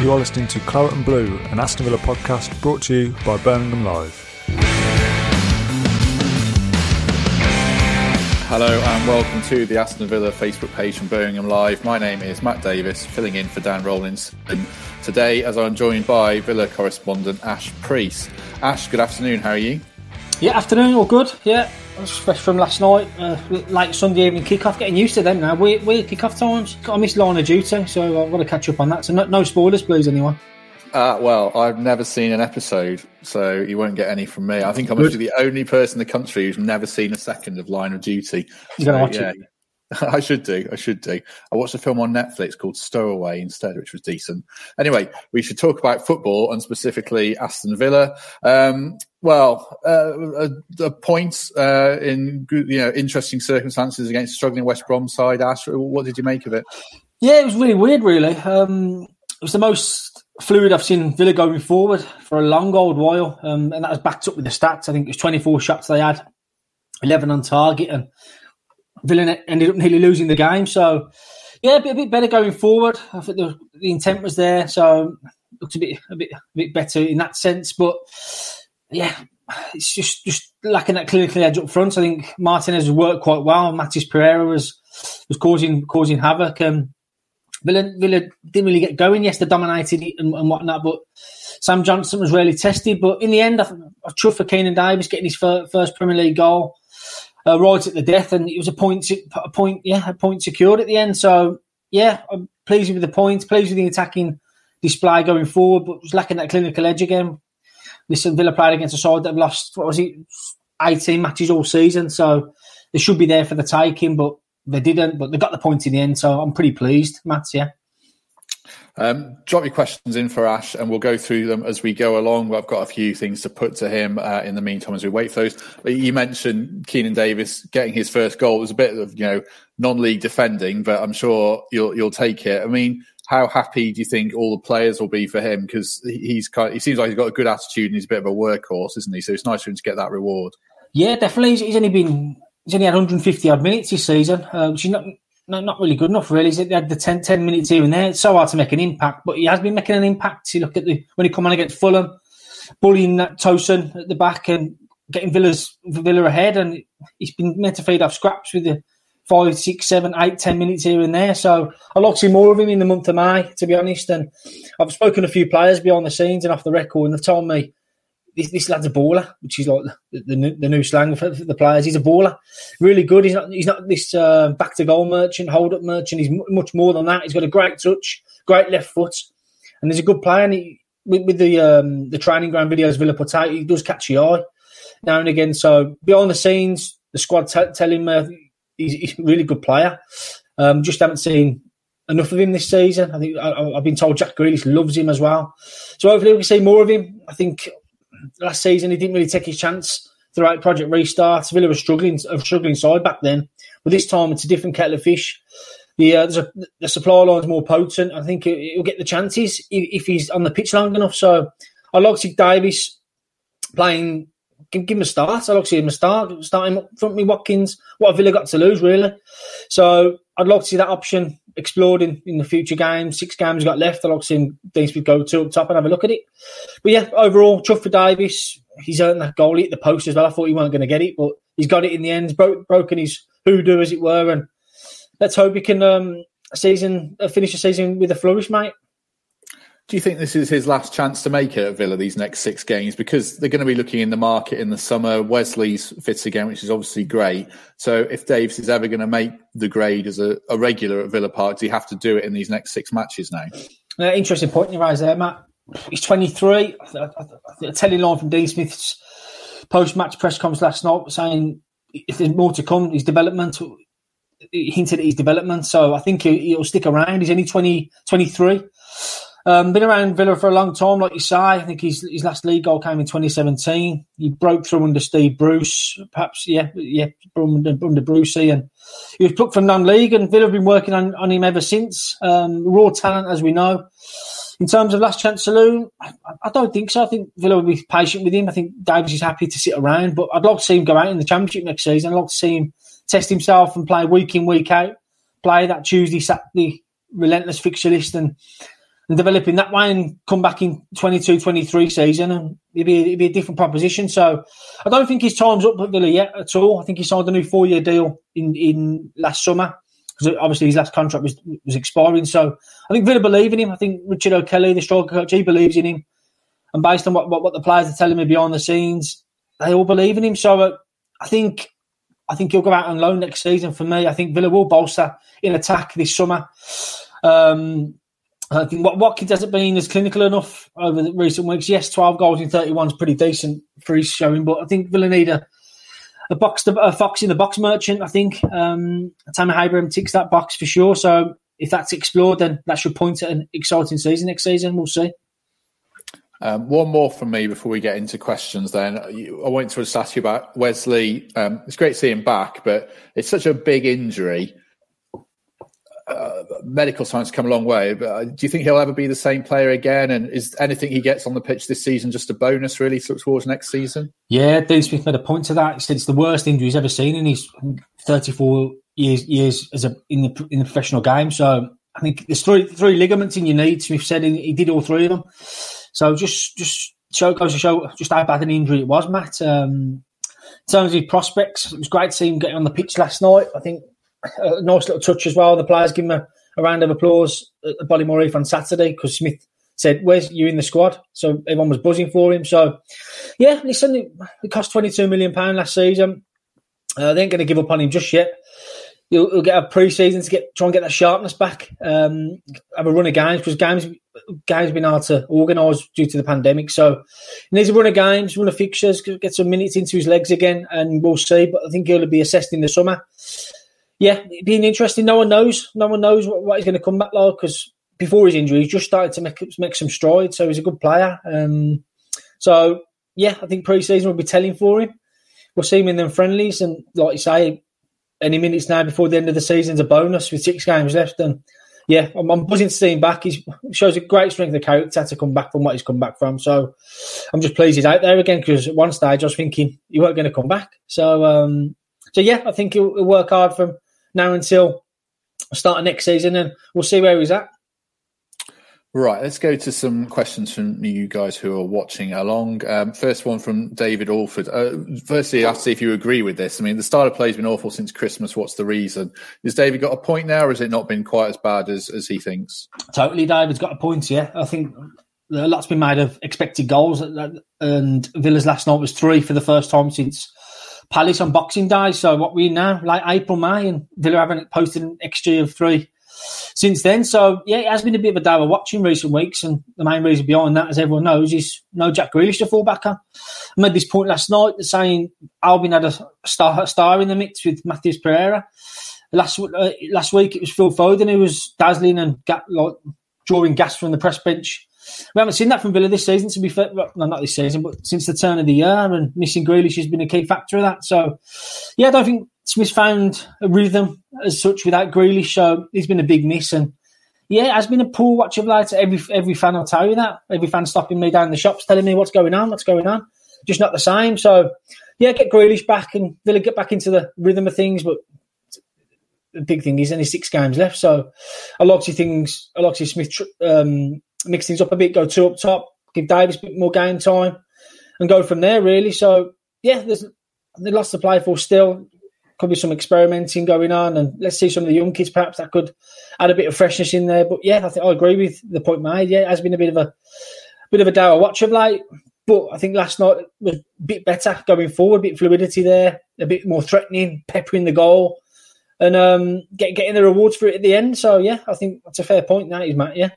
You are listening to Claret and Blue, an Aston Villa podcast brought to you by Birmingham Live. Hello and welcome to the Aston Villa Facebook page from Birmingham Live. My name is Matt Davis, filling in for Dan Rolinson. Today, as I'm joined by Villa correspondent Ash Preece. Ash, good afternoon. How are you? Yeah, afternoon. All good. Yeah, fresh from last night. Uh, late Sunday evening kick-off. Getting used to them now. Weird, weird kick-off times. I missed line of duty, so I've got to catch up on that. So no, no spoilers, please, anyone. Uh, well, I've never seen an episode, so you won't get any from me. I think I'm actually the only person in the country who's never seen a second of Line of Duty. So, yeah, I should do. I should do. I watched a film on Netflix called Stowaway instead, which was decent. Anyway, we should talk about football and specifically Aston Villa. Um, well, uh, a, a point uh, in you know interesting circumstances against struggling West Brom side. Ash, what did you make of it? Yeah, it was really weird. Really, um, it was the most fluid I've seen Villa going forward for a long old while, um, and that was backed up with the stats. I think it was 24 shots they had, 11 on target, and Villa ended up nearly losing the game. So, yeah, a bit, a bit better going forward. I think the, the intent was there, so looked a bit a bit a bit better in that sense. But yeah, it's just just lacking that clinical edge up front. I think Martinez has worked quite well. Matheus Pereira was was causing causing havoc. and. Villa, Villa didn't really get going. Yes, they dominated and, and whatnot, but Sam Johnstone was really tested. But in the end, I, I chuffed for Keinan Davis getting his first Premier League goal uh, right at the death, and it was a point, a point, yeah, a point secured at the end. So yeah, I'm pleased with the points, pleased with the attacking display going forward, but was lacking that clinical edge again. Listen, Villa played against a side that lost what was it, 18 matches all season, so they should be there for the taking, but they didn't, but they got the point in the end, so I'm pretty pleased, Matt. Yeah. Um, drop your questions in for Ash, and we'll go through them as we go along. I've got a few things to put to him uh, in the meantime as we wait for those. You mentioned Keinan Davis getting his first goal. It was a bit of you know non-league defending, but I'm sure you'll you'll take it. I mean, how happy do you think all the players will be for him? Because he's kind of, he seems like he's got a good attitude and he's a bit of a workhorse, isn't he? So it's nice for him to get that reward. Yeah, definitely. He's, only been he's only had 150 odd minutes this season, which is not, not, not really good enough, really. He had the 10, 10, minutes here and there. It's so hard to make an impact, but he has been making an impact. You look at the when he come on against Fulham, bullying that Tosin at the back and getting Villa's Villa ahead, and he's been meant to feed off scraps with the five, six, seven, eight, ten minutes here and there. So I'd like to see more of him in the month of May, to be honest. And I've spoken to a few players behind the scenes and off the record, and they've told me this, this lad's a baller, which is like the, the, the new slang for, the players. He's a baller, really good. He's not he's not this uh, back to goal merchant, hold up merchant. He's m- much more than that. He's got a great touch, great left foot, and he's a good player. And he, with, with the um, the training ground videos Villa put out, he does catch the eye now and again. So behind the scenes, the squad t- tell him uh, he's, he's, a really good player. Um, just haven't seen enough of him this season. I think I, have been told Jack Grealish loves him as well. So hopefully we can see more of him. I think last season he didn't really take his chance throughout Project Restart. Villa was struggling, a struggling side back then, but this time it's a different kettle of fish. The uh, a, the supply line's more potent. I think he'll get the chances if, if he's on the pitch long enough. So I'd like to see Davis playing. Give, him a start. I'd like to see him a start. Start him up front with Watkins. What have Villa got to lose, really? So I'd like to see that option explored in, in the future games. Six games got left. To see him go to up top and have a look at it. But yeah, overall, tough for Davis. He's earned that goal at the post as well. I thought he weren't going to get it, but he's got it in the end. Bro- broken his hoodoo, as it were. And let's hope he can um, season uh, finish the season with a flourish, mate. Do you think this is his last chance to make it at Villa these next six games? Because they're going to be looking in the market in the summer. Wesley's fits again, which is obviously great. So if Davis is ever going to make the grade as a, a regular at Villa Park, does he have to do it in these next six matches now? Uh, interesting point you raise there, Matt. He's 23. A telling line from Dean Smith's post match press conference last night saying if there's more to come, his development he hinted at his development. So I think he, will stick around. He's only 20, 23. Um, been around Villa for a long time, like you say. I think his his last league goal came in 2017. He broke through under Steve Bruce, perhaps, yeah, yeah, under, under Brucey, and he was plucked from non-league. And Villa have been working on, on him ever since. Um, raw talent, as we know. In terms of last chance saloon, I, I, don't think so. I think Villa will be patient with him. I think Davis is happy to sit around, but I'd like to see him go out in the Championship next season. I'd like to see him test himself and play week in, week out, play that Tuesday, Saturday relentless fixture list and and develop in that way and come back in 22 23 season and it'd be, it'd be a different proposition. So I don't think his time's up at Villa yet at all. I think he signed a new four year deal in, in last summer because obviously his last contract was was expiring. So I think Villa believe in him. I think Richard O'Kelly, the striker coach, he believes in him. And based on what, what, what the players are telling me behind the scenes, they all believe in him. So uh, I think I think he'll go out on loan next season for me. I think Villa will bolster in attack this summer. Um, I think what Watkins hasn't been as clinical enough over the recent weeks. Yes, 12 goals in 31 is pretty decent for his showing, but I think Villa need a, a box, a fox in the box merchant. I think um, Tammy Abraham ticks that box for sure. So if that's explored, then that should point at an exciting season next season. We'll see. Um, one more from me before we get into questions. Then I wanted to just ask you about Wesley. Um, it's great to see him back, but it's such a big injury. Medical science come a long way, but uh, do you think he'll ever be the same player again? And is anything he gets on the pitch this season just a bonus, really, towards next season? Yeah, Dean Smith made a point to that. It's the worst injury he's ever seen in his 34 years years as a in the in the professional game. So I think there's three three ligaments in your knee. Smith said he did all three of them. So just just show goes to show just how bad an injury it was, Matt. Um, in terms of prospects, it was great to see him getting on the pitch last night. I think a nice little touch as well. The players give him a, a round of applause at Heath on Saturday because Smith said, "Where's you in the squad?" So everyone was buzzing for him. So yeah, listen, it cost twenty two million pound last season. Uh, they ain't going to give up on him just yet he'll, he'll get a pre-season to get try and get that sharpness back. Um, have a run of games because games games been hard to organise due to the pandemic. So he needs a run of games, run of fixtures, get some minutes into his legs again, and we'll see. But I think he'll be assessed in the summer. Yeah, being interesting. No one knows. No one knows what, what he's going to come back like because before his injury, he's just started to make make some strides. So he's a good player. Um, so yeah, I think pre-season will be telling for him. We'll see him in them friendlies, and like you say, any minutes now before the end of the season is a bonus with six games left. And yeah, I'm, I'm buzzing to see him back. He shows a great strength of character to come back from what he's come back from. So I'm just pleased he's out there again because at one stage I was thinking he weren't going to come back. So um, so yeah, I think he'll, he'll work hard from now until start of next season, and we'll see where he's at. Right, let's go to some questions from you guys who are watching along. Um, first one from David Alford. Uh, firstly, I have to see if you agree with this. I mean, the style of play has been awful since Christmas. What's the reason? Has David got a point now, or has it not been quite as bad as, as he thinks? Totally, David's got a point, yeah. I think a lot's been made of expected goals, and Villa's last night was three for the first time since Palace on Boxing Day. So what we now, like April, May, and Villa haven't posted an XG of three since then. So yeah, it has been a bit of a day watching recent weeks, and the main reason behind that, as everyone knows, is no Jack Grealish to fall back on. I made this point last night saying Albion had a star, a star in the mix with Matheus Pereira. Last uh, last week it was Phil Foden who was dazzling and got, like drawing gas from the press bench. We haven't seen that from Villa this season, to be fair. Well, no, not this season, but since the turn of the year, and missing Grealish has been a key factor of that. So, yeah, I don't think Smith found a rhythm as such without Grealish, so he's been a big miss. And yeah, it has been a poor watch of late. Every every fan will tell you that. Every fan stopping me down the shops, telling me what's going on, what's going on. Just not the same. So yeah, get Grealish back and Villa get back into the rhythm of things. But the big thing is only six games left, so a lot of things. A lot of Smith um, mix things up a bit, go two up top, give Davis a bit more game time, and go from there. Really. So yeah, there's there's lots to play for still could be some experimenting going on, and let's see some of the young kids perhaps that could add a bit of freshness in there. But yeah, I think I agree with the point made. Yeah, it has been a bit of a bit of a dour watch of late, but I think last night was a bit better going forward, a bit fluidity there, a bit more threatening, peppering the goal, and um, get, getting the rewards for it at the end. So yeah, I think that's a fair point. That is Matt. Yeah.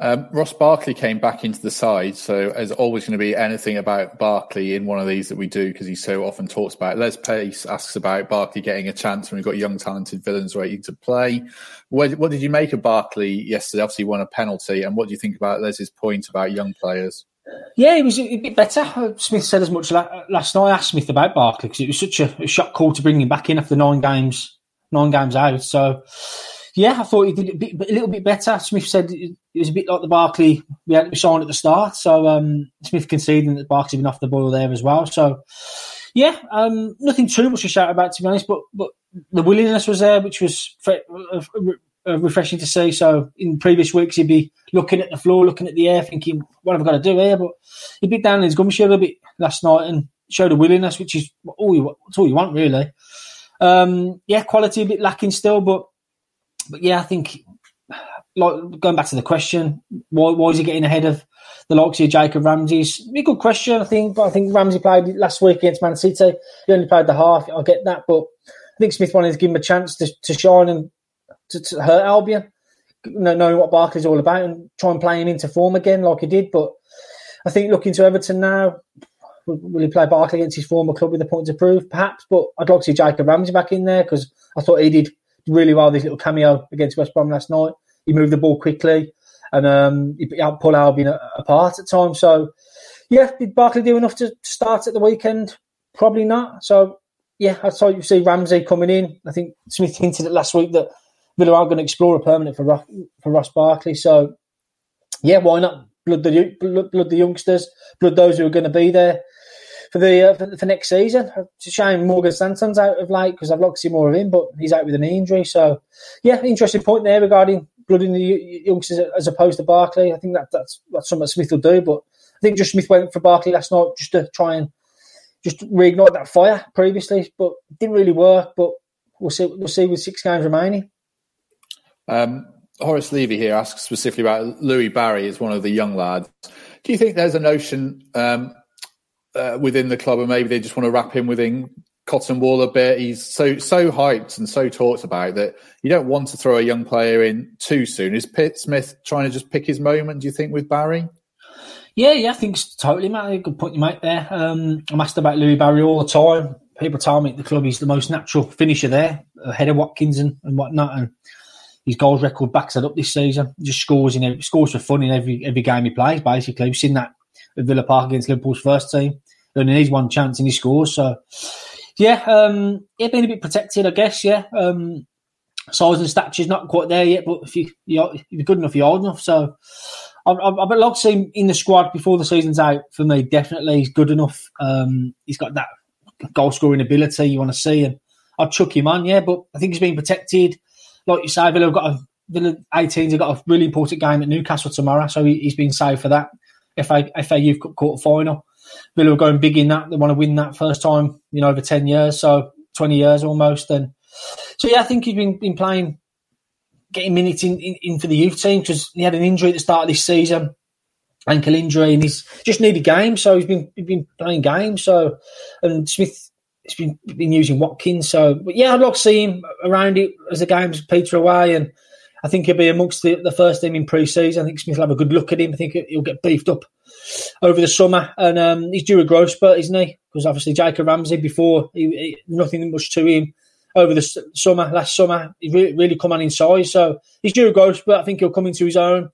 Um, Ross Barkley came back into the side, so there's always going to be anything about Barkley in one of these that we do because he so often talks about. It. Les Pace asks about Barkley getting a chance when we've got young, talented Villans waiting to play. What, what did you make of Barkley yesterday? Obviously, won a penalty, and what do you think about Les's point about young players? Yeah, it was a bit better. Smith said as much last night. I asked Smith about Barkley because it was such a, a shock call to bring him back in after nine games, nine games out. So yeah, I thought he did a, bit, a little bit better. Smith said it was a bit like the Barkley we had to sign at the start. So um, Smith conceding that Barkley been off the boil there as well. So yeah, um, nothing too much to shout about to be honest. But but the willingness was there, which was uh, uh, refreshing to see. So in previous weeks, he'd be looking at the floor, looking at the air, thinking, "What have I got to do here?" But he'd be down in his gumshoe a bit last night and showed a willingness, which is all you, all you want really. Um, yeah, quality a bit lacking still, but but yeah, I think like going back to the question, why, why is he getting ahead of the likes of Jacob Ramsey's? A good question, I think. But I think Ramsey played last week against Man City. He only played the half. I get that, but I think Smith wanted to give him a chance to, to shine and to, to hurt Albion, knowing what Barkley's all about, and try and play him into form again like he did. But I think looking to Everton now, will he play Barkley against his former club with a point to prove? Perhaps, but I'd like to see Jacob Ramsey back in there because I thought he did really well. This little cameo against West Brom last night. He moved the ball quickly and um, he pulled Albion apart at times. So, yeah, did Barkley do enough to start at the weekend? Probably not. So, yeah, I saw you see Ramsey coming in. I think Smith hinted it last week that Villa are going to explore a permanent for Ross, for Ross Barkley. So, yeah, why not blood the blood, blood the youngsters, blood those who are going to be there for the uh, for, for, next season. It's a shame Morgan Sanson's out of late because I'd like to see more of him, but he's out with an injury. So, yeah, interesting point there regarding blooding the youngsters as opposed to Barkley. I think that that's, that's something Smith will do, but I think just Smith went for Barkley last night just to try and just reignite that fire previously, but didn't really work. But we'll see. We'll see with six games remaining. Um, Horace Levy here asks specifically about Louie Barry as one of the young lads. Do you think there's a notion um, uh, within the club, and maybe they just want to wrap him within cotton wool a bit. He's so so hyped and so talked about that you don't want to throw a young player in too soon. Is Pitt Smith trying to just pick his moment? Do you think with Barry? Yeah, yeah, I think it's totally, Matt. Good point you make there. Um, I'm asked about Louie Barry all the time. People tell me at the club he's the most natural finisher there, ahead of Watkins and, and whatnot. And his goals record backs that up this season. He just scores in every, scores for fun in every every game he plays. Basically, we've seen that at Villa Park against Liverpool's first team. Only needs one chance and he scores. So, yeah, um, yeah, being a bit protected, I guess. Yeah, um, size and stature's not quite there yet, but if you you're, you're good enough, you're old enough. So, I've, I've see him in the squad before the season's out. For me, definitely, he's good enough. Um, he's got that goal scoring ability you want to see, and I'd chuck him on. Yeah, but I think he's being protected. Like you say, Villa have got a Villa 18s have got a really important game at Newcastle tomorrow, so he, has been saved for that. FA FA Youth Cup quarter final. Villa are going big in that. They want to win that first time, you know, over 10 years, so 20 years almost. And so, yeah, I think he's been, been playing, getting minutes in, in, in for the youth team because he had an injury at the start of this season, ankle injury, and he's just needed games. So he's been he's been playing games. So, and Smith has been, been using Watkins. So, but yeah, I'd like to see him around it as the games peter away. And I think he'll be amongst the, the first team in pre season. I think Smith will have a good look at him. I think he'll get beefed up over the summer, and um, he's due a growth spurt, isn't he? Because obviously Jacob Ramsey before he, he, nothing much to him over the summer last summer. He really, really come on in size, so he's due a growth spurt. I think he'll come into his own.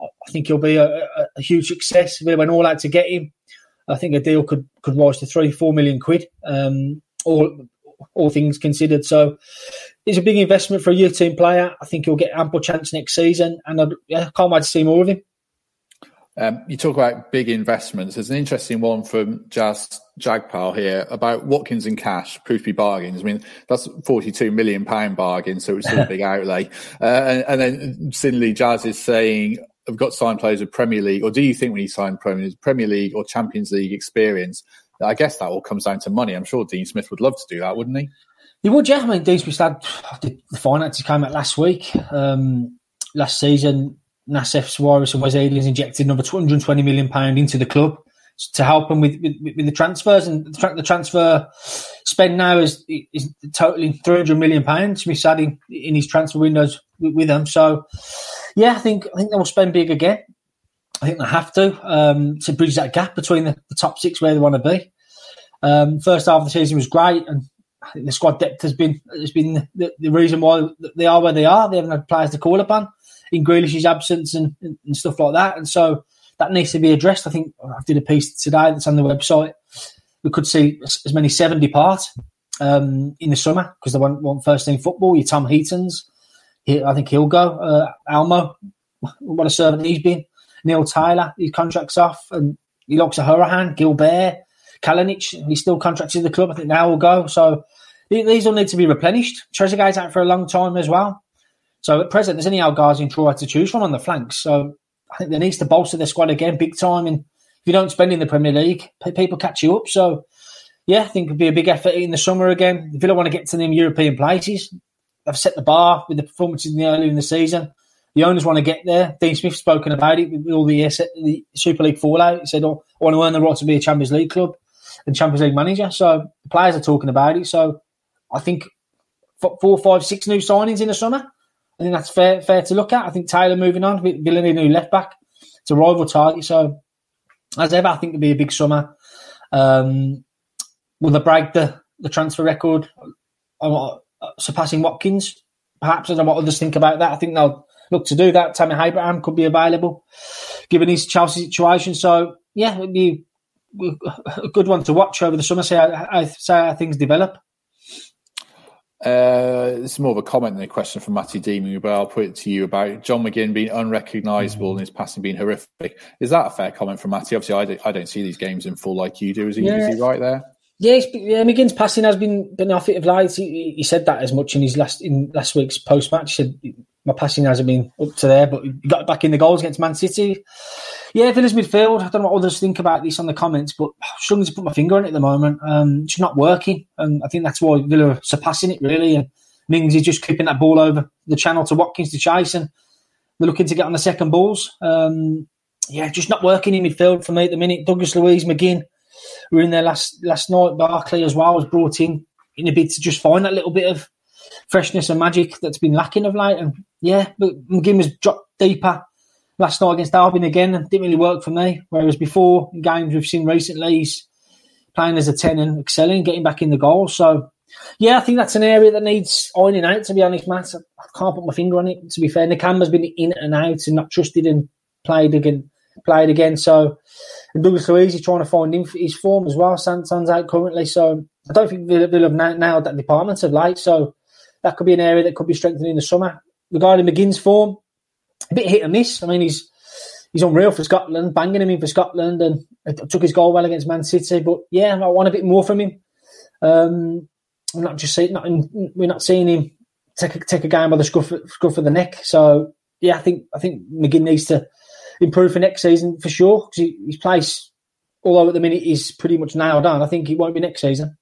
I think he'll be a, a, a huge success. We went all out to get him. I think a deal could could rise to three, four million quid. Um, all all things considered, so it's a big investment for a youth team player. I think he'll get ample chance next season, and I yeah, can't wait to see more of him. Um, you talk about big investments. There's an interesting one from Jazz Jagpal here about Watkins and Cash, proof to be bargains. I mean, that's 42 million pound bargain, so it's a big outlay. Uh, and, and, then suddenly Jazz is saying, I've got signed players with Premier League, or do you think when he signed Premier, Premier League or Champions League experience? I guess that all comes down to money. I'm sure Dean Smith would love to do that, wouldn't he? He would, yeah. I mean, Dean Smith had the finances came out last week. Um, last season, Nassef Sawiris and Wes Ayling injected another 220 million pound into the club to help them with, with, with the transfers and the, transfer spend now is is totaling 300 million pounds. Smith's adding in his transfer windows with, with them. So yeah, I think I think they will spend big again. I think they have to um, to bridge that gap between the, the, top six where they want to be. Um, first half of the season was great, and I think the squad depth has been has been the, the, reason why they are where they are. They haven't had players to call upon in Grealish's absence and, and, stuff like that, and so that needs to be addressed. I think I did a piece today that's on the website. We could see as many seven depart um, in the summer because they want, want first team football. Your Tom Heaton's, he, I think he'll go. Uh, Elmo, what a servant he's been. Neil Taylor, his contract's off, and he looks at Hourihane, Gilbert, Kalinic, he's still contracted to the club. I think now will go. So these all need to be replenished. Trezeguet's out for a long time as well. So at present, there's only El Ghazi and Troy to choose from on the flanks. So I think there needs to bolster the squad again, big time. And if you don't spend in the Premier League, people catch you up. So yeah, I think it'd be a big effort in the summer again. If you don't want to get to them European places, they've set the bar with the performances in the early in the season. The owners want to get there. Dean Smith's spoken about it with all the, the Super League fallout. He said, oh, I want to earn the right to be a Champions League club and Champions League manager. So the players are talking about it. So I think four, five, six new signings in the summer. I think that's fair fair to look at. I think Taylor moving on, Villanova new left back. It's a rival target. So as ever, I think it'll be a big summer. Um, will they break the, the transfer record, uh, surpassing Watkins? Perhaps I don't know what others think about that. I think they'll look to do that. Tammy Abraham could be available, given his Chelsea situation. So yeah, it'd be a good one to watch over the summer. See how, see how things develop. Uh, is more of a comment than a question from Matty Deeming, but I'll put it to you about John McGinn being unrecognisable and his passing being horrific. Is that a fair comment from Matty? Obviously, I don't, I don't see these games in full like you do. Is he, yeah. is he right there? Yeah, yeah, McGinn's passing has been been off it of late. He, he, said that as much in his last in last week's post match. He said my passing hasn't been up to there, but he got back in the goals against Man City. Yeah, Villa's midfield. I don't know what others think about this on the comments, but I'm struggling to put my finger on it at the moment. Um, it's not working, and I think that's why Villa are surpassing it really. And Mings is just keeping that ball over the channel to Watkins to chase, and they're looking to get on the second balls. Um, yeah, just not working in midfield for me at the minute. Douglas Luiz, McGinn were in there last last night. Barkley as well was brought in in a bid to just find that little bit of freshness and magic that's been lacking of late. And yeah, but McGinn was dropped deeper last night against Albion again and didn't really work for me. Whereas before in games we've seen recently, he's playing as a 10 and excelling, getting back in the goal. So yeah, I think that's an area that needs ironing out, to be honest, Matt. I can't put my finger on it, to be fair. Nakamba's been in and out and not trusted and played again. Played again, so and Douglas Luiz is trying to find his form as well. Sanson's out currently, so I don't think they'll, they'll have nailed that department of late. So that could be an area that could be strengthened in the summer. Regarding McGinn's form, a bit hit and miss. I mean, he's he's unreal for Scotland, banging him in for Scotland, and took his goal well against Man City. But yeah, I want a bit more from him. Um, I'm not just seeing, not in, we're not seeing him take a, take a game by the scruff, scruff of the neck. So yeah, I think I think McGinn needs to improve for next season for sure because he, his place, although at the minute is pretty much nailed on, I think it won't be next season.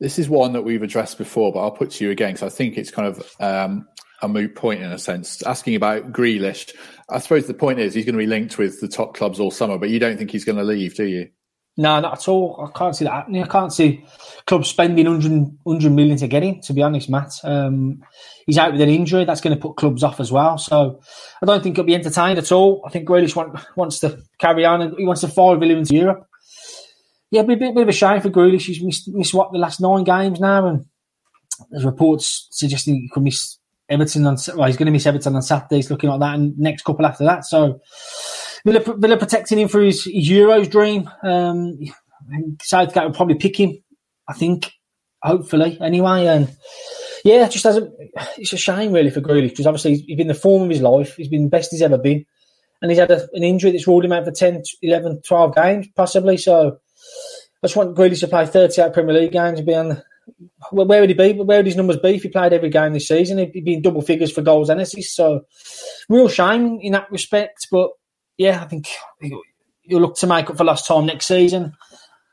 This is one that we've addressed before, but I'll put to you again because I think it's kind of um, a moot point in a sense. Asking about Grealish, I suppose the point is he's going to be linked with the top clubs all summer, but you don't think he's going to leave, do you? No, not at all. I can't see that happening. I can't see clubs spending 100, 100 million to get him, to be honest, Matt. Um, he's out with an injury. That's going to put clubs off as well. So I don't think he'll be entertained at all. I think Grealish want, wants to carry on and he wants to follow Villa into Europe. Yeah, it'd be a bit, bit of a shame for Grealish. He's missed, missed, what, the last nine games now? And there's reports suggesting he could miss Everton on, well, he's going to miss Everton on Saturdays, looking like that, and next couple after that. So Villa, Villa protecting him for his, his Euros dream. Um, Southgate will probably pick him, I think, hopefully, anyway. And yeah, just as a, it's a shame really for Grealish because obviously he's been the form of his life. He's been the best he's ever been. And he's had a, an injury that's ruled him out for 10, 11, 12 games, possibly. So I just want Grealish to play 38 Premier League games and be on where would he be? Where would his numbers be if he played every game this season? He'd be in double figures for goals and assists. So, real shame in that respect. But yeah, I think you'll look to make up for lost time next season.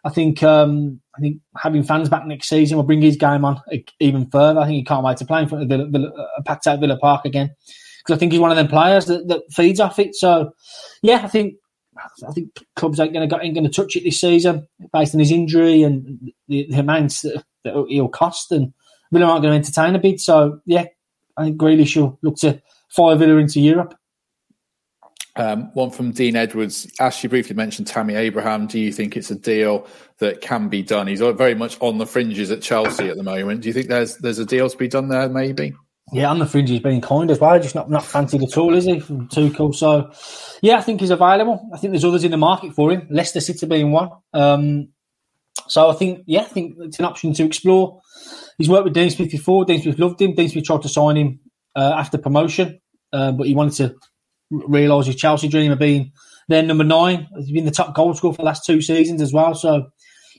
I think um, I think having fans back next season will bring his game on even further. I think he can't wait to play in front of Villa, Villa, uh, packed out Villa Park again because I think he's one of them players that, that feeds off it. So yeah, I think I think clubs going to ain't going to touch it this season based on his injury and the, the amounts that, that, he'll cost, and Villa aren't going to entertain a bid. So yeah, I think Grealish will look to fire Villa into Europe. Um, one from Dean Edwards. As you briefly mentioned Tammy Abraham, do you think it's a deal that can be done? He's very much on the fringes at Chelsea at the moment. Do you think there's there's a deal to be done there? Maybe. Yeah, on the fringe, he's been kind as well. Just not not fancied at all, is he? From Tuchel. So, yeah, I think he's available. I think there's others in the market for him. Leicester City being one. Um, so I think, yeah, I think it's an option to explore. He's worked with Dean Smith before. Dean Smith loved him. Dean Smith tried to sign him uh, after promotion, uh, but he wanted to realise his Chelsea dream of being their number nine. He's been the top goal scorer for the last two seasons as well. So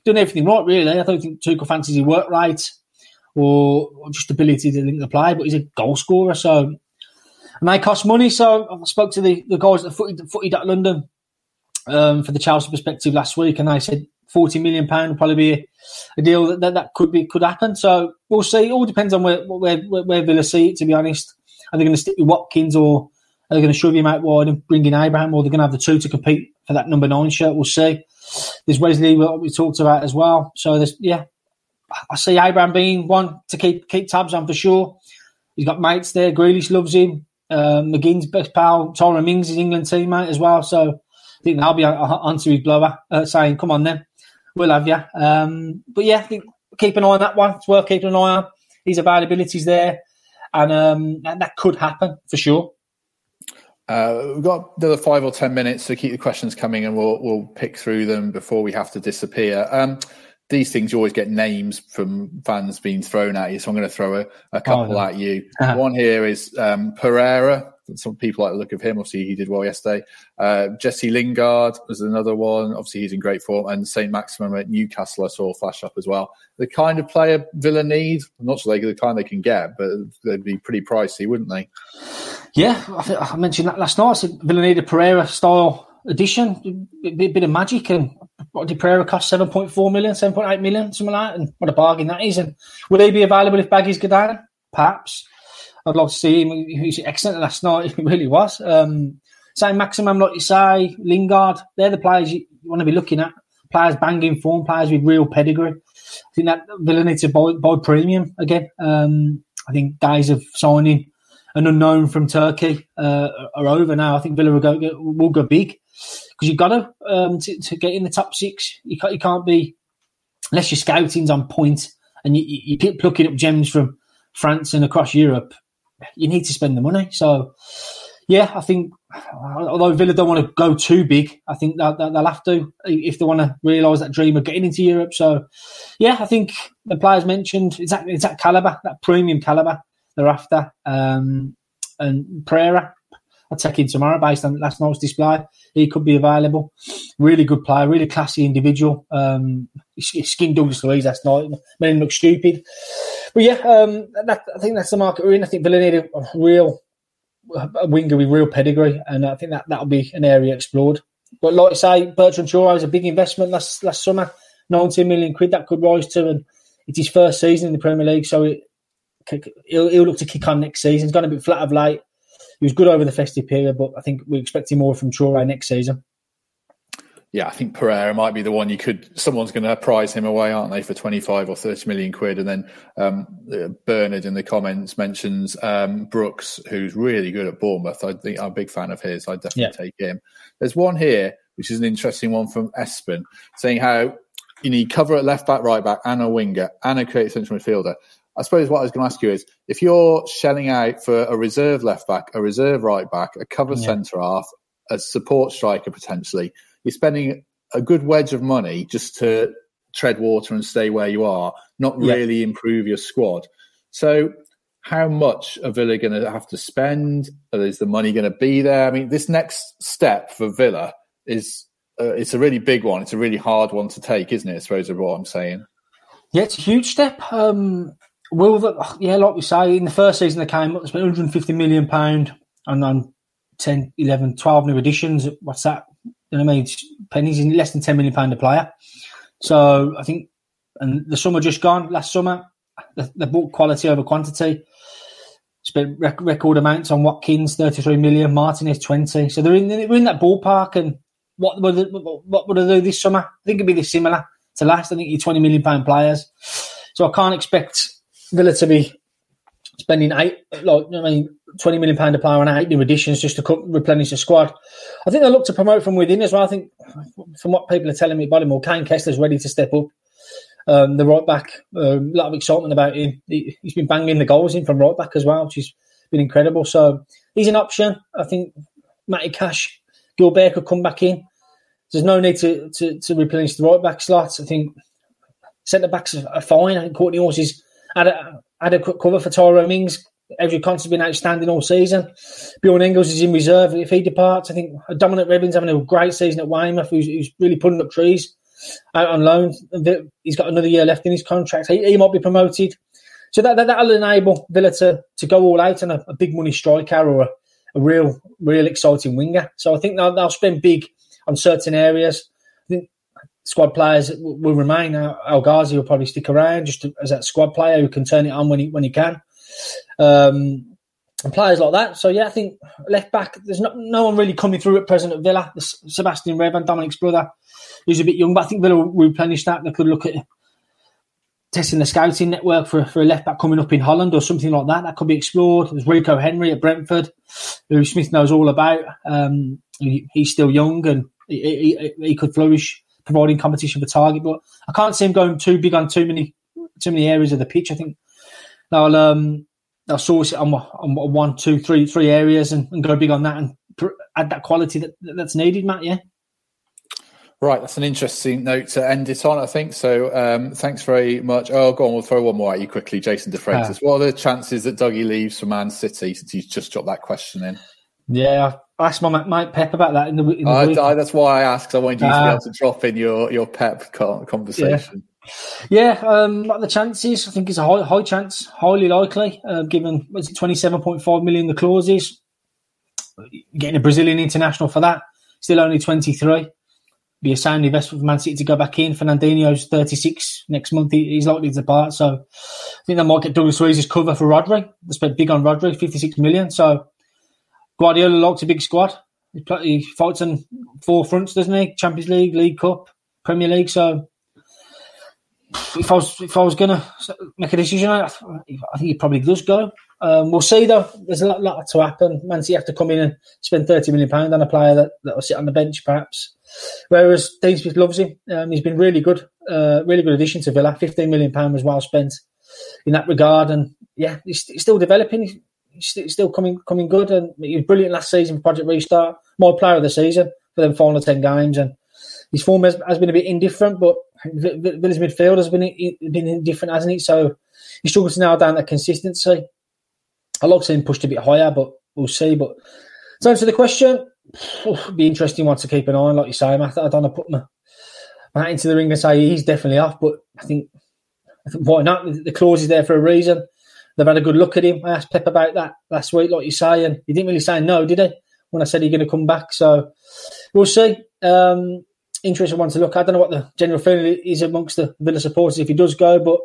done everything right, really. I don't think Tuchel fancies his work right or, or just ability to link the play, but he's a goal scorer. So and they cost money. So I spoke to the, the guys at Footy, Footy London um, for the Chelsea perspective last week, and they said forty million pound would probably be a, a deal that, that, that could be could happen. So we'll see. It all depends on where where, where Villa see it. To be honest, are they going to stick with Watkins or are they going to shove him out wide and bring in Abraham, or they're going to have the two to compete for that number nine shirt? We'll see. There's Wesley, what we talked about as well. So there's yeah, I see Abraham being one to keep keep tabs on for sure. He's got mates there. Grealish loves him. Um, McGinn's best pal, Tyrone Mings, is England teammate as well. So I think they'll be onto his blower, uh, saying, "Come on, then, we'll have you." Um, but yeah, keep an eye on that one. It's worth keeping an eye on. His availability's there, and um, that, that could happen for sure. Uh, we've got another five or ten minutes to keep the questions coming, and we'll we'll pick through them before we have to disappear. Um, these things you always get names from fans being thrown at you, so I'm going to throw a, a couple oh, at you. Uh-huh. One here is um, Pereira. Some people like the look of him. Obviously, he did well yesterday. Uh, Jesse Lingard was another one. Obviously, he's in great form. And Saint Maximin at Newcastle, I saw flash up as well. The kind of player Villa need. I'm not sure they the kind they can get, but they'd be pretty pricey, wouldn't they? Yeah, I, I mentioned that last night. I said Villa need a Pereira style addition, a bit, bit of magic, and what did Pereira cost? 7.4 million, 7.8 million, something like that. And what a bargain that is. And will he be available if Baggies go down? Perhaps. I'd love to see him. He was excellent last night. He really was. Um, Saint Maximin, like you say, Lingard, they're the players you, want to be looking at. Players banging form, players with real pedigree. I think that Villa needs to buy, buy premium again. Um, I think days of signing an unknown from Turkey uh, are over now. I think Villa will go, will go big because you've got to, um, to, to get in the top six. You can't, you can't be unless your scouting's on point and you, you keep plucking up gems from France and across Europe. You need to spend the money. So, yeah, I think although Villa don't want to go too big, I think that, they'll have to if they want to realise that dream of getting into Europe. So, yeah, I think the players mentioned it's that, it's that caliber, that premium caliber they're after. Um, and Pereira, I'll take him tomorrow based on last night's display. He could be available. Really good player, really classy individual. Um, he skinned Douglas Luiz last night, made him look stupid. But yeah, um, that, I think that's the market we're in. I think Villa need a, real a winger with real pedigree, and I think that that'll be an area explored. But like I say, Bertrand Traore is a big investment last last summer, 19 million quid that could rise to, and it's his first season in the Premier League, so it, he'll, he'll look to kick on next season. He's gone a bit flat of late. He was good over the festive period, but I think we're expecting more from Traore next season. Yeah, I think Pereira might be the one you could. Someone's going to prize him away, aren't they, for twenty-five or thirty million quid? And then um, Bernard in the comments mentions um, Brooks, who's really good at Bournemouth. I think I'm a big fan of his. I'd definitely yeah. take him. There's one here, which is an interesting one from Espen, saying how you need cover at left back, right back, and a winger, and a creative central midfielder. I suppose what I was going to ask you is if you're shelling out for a reserve left back, a reserve right back, a cover yeah. centre half, a support striker potentially, you're spending a good wedge of money just to tread water and stay where you are, not really yeah. improve your squad. So, how much are Villa going to have to spend? Is the money going to be there? I mean, this next step for Villa is uh, it's a really big one. It's a really hard one to take, isn't it? I suppose is what I'm saying. Yeah, it's a huge step. Um, Will that, yeah, like we say, in the first season they came up, spent 150 million pound and then 10, 11, 12 new additions. What's that? You know what I mean? Pennies in less than 10 million pound a player. So I think, and the summer just gone, last summer, they, bought quality over quantity. Spent rec- record amounts on Watkins, 33 million, Martinez, 20. So they're in, they're in that ballpark. And what would, they, what would they do this summer? I think it'd be this similar to last. I think you're 20 million pound players. So I can't expect Villa to be spending eight, like I mean, twenty million pound a player and eight new additions just to replenish the squad. I think they look to promote from within as well. I think from what people are telling me, Baltimore, Kaine Kesler's ready to step up. Um, the right back, um, a lot of excitement about him. He, has been banging the goals in from right back as well, which has been incredible. So he's an option. I think Matty Cash, Gilbert could come back in. There's no need to, to, to replenish the right back slots. I think centre backs are fine. I think Kortney Hause is a adequate cover for Tyrone Mings. Ezri Konsa's been outstanding all season. Bjorn Engels is in reserve. If he departs, I think Dominic Revan having a great season at Weymouth, who's, who's really putting up trees out on loan. He's got another year left in his contract. He, he might be promoted. So that, that, will enable Villa to, to go all out on a, a big money striker or a, a, real, real exciting winger. So I think they'll, they'll spend big on certain areas. I think squad players will, remain. El Ghazi will probably stick around just to, as that squad player who can turn it on when he when he can. Um, players like that. So yeah, I think left back. There's no, no one really coming through at present at Villa. Sebastian Revan, Dominic's brother, who's a bit young, but I think Villa will replenish that. They could look at testing the scouting network for, for a left back coming up in Holland or something like that. That could be explored. There's Rico Henry at Brentford, who Smith knows all about. Um, he, he's still young and he, he, he, could flourish providing competition for Targett. But I can't see him going too big on too many too many areas of the pitch. I think they'll um, they'll source it on, on one, two, three, three areas and, and go big on that and add that quality that that's needed, Matt. Yeah. Right, that's an interesting note to end it on, I think. So, um, thanks very much. Oh, go on, we'll throw one more at you quickly, Jason DeFreitas. what are the chances that Dougie leaves for Man City? Since he's just dropped that question in. Yeah, I asked my Mike Pep about that in the, in the I, I, that's why I asked. Because I wanted you uh, to be ah. able to drop in your your Pep conversation. Yeah, yeah um, the chances, I think it's a high, high chance, highly likely, uh, given was it twenty seven point five million the clauses. Getting a Brazilian international for that, still only twenty three be a sound investment for Man City to go back in. Fernandinho's 36 next month. he's likely to depart. So I think they might get Douglas Luiz's cover for Rodri. They spent big on Rodri, 56 million. So Guardiola likes a big squad. He, he fights on four fronts, doesn't he? Champions League, League Cup, Premier League. So if I was if I was gonna make a decision, I, think he probably does go. Um, we'll see though. There's a lot, lot to happen. Man City have to come in and spend thirty million pound on a player that, that will sit on the bench, perhaps. Whereas Dean Smith loves him. Um, he's been really good, uh, really good addition to Villa. Fifteen million pound was well spent in that regard, and yeah, he's, he's still developing. He's, still coming coming good, and he was brilliant last season Project Restart. My player of the season for them final ten games, and his form has, has been a bit indifferent, but Villa's midfield has been been indifferent, hasn't it? So he struggles to nail down that consistency. I like seeing pushed a bit higher, but we'll see. But to answer the question, it'd be interesting one to keep an eye on. Like you say, I, I don't want to put my, my hat into the ring and say he's definitely off, but I think, I think why not? The clause is there for a reason. They've had a good look at him. I asked Pep about that last week, like you say, and he didn't really say no, did he? When I said he's going to come back, so we'll see. Um, interesting one to look. At. I don't know what the general feeling is amongst the Villa supporters if he does go, but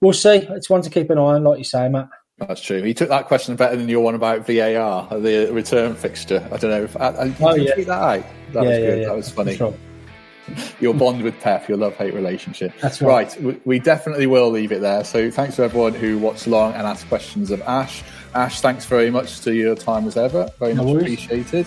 we'll see. It's one to keep an eye on, like you say, Matt. That's true. He took that question better than your one about VAR, the return fixture. I don't know if I, I, oh, yeah. that out. That yeah, was good. Yeah, that was funny. Your bond with Pep, your love hate relationship. That's right. right. We, we definitely will leave it there. So thanks to everyone who watched along and asked questions of Ash. Ash, thanks very much to your time as ever. Very no much worries. appreciated.